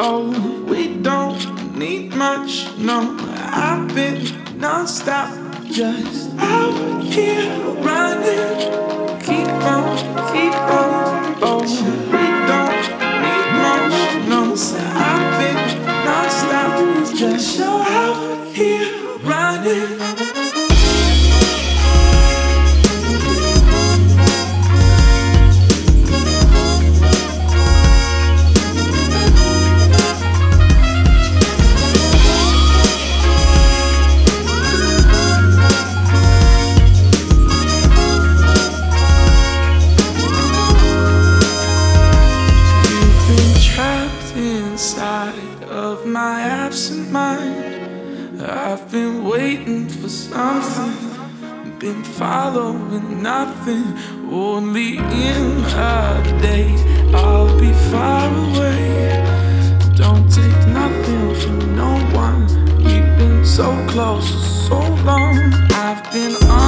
Oh, we don't need much, no. I've been non-stop, just out here running. Keep on, keep on, oh. We don't need much, no. I've been non-stop, just out here running. side of my absent mind. I've been waiting for something, been following nothing. Only in a day I'll be far away. Don't take nothing from no one. We've been so close for so long. I've been on.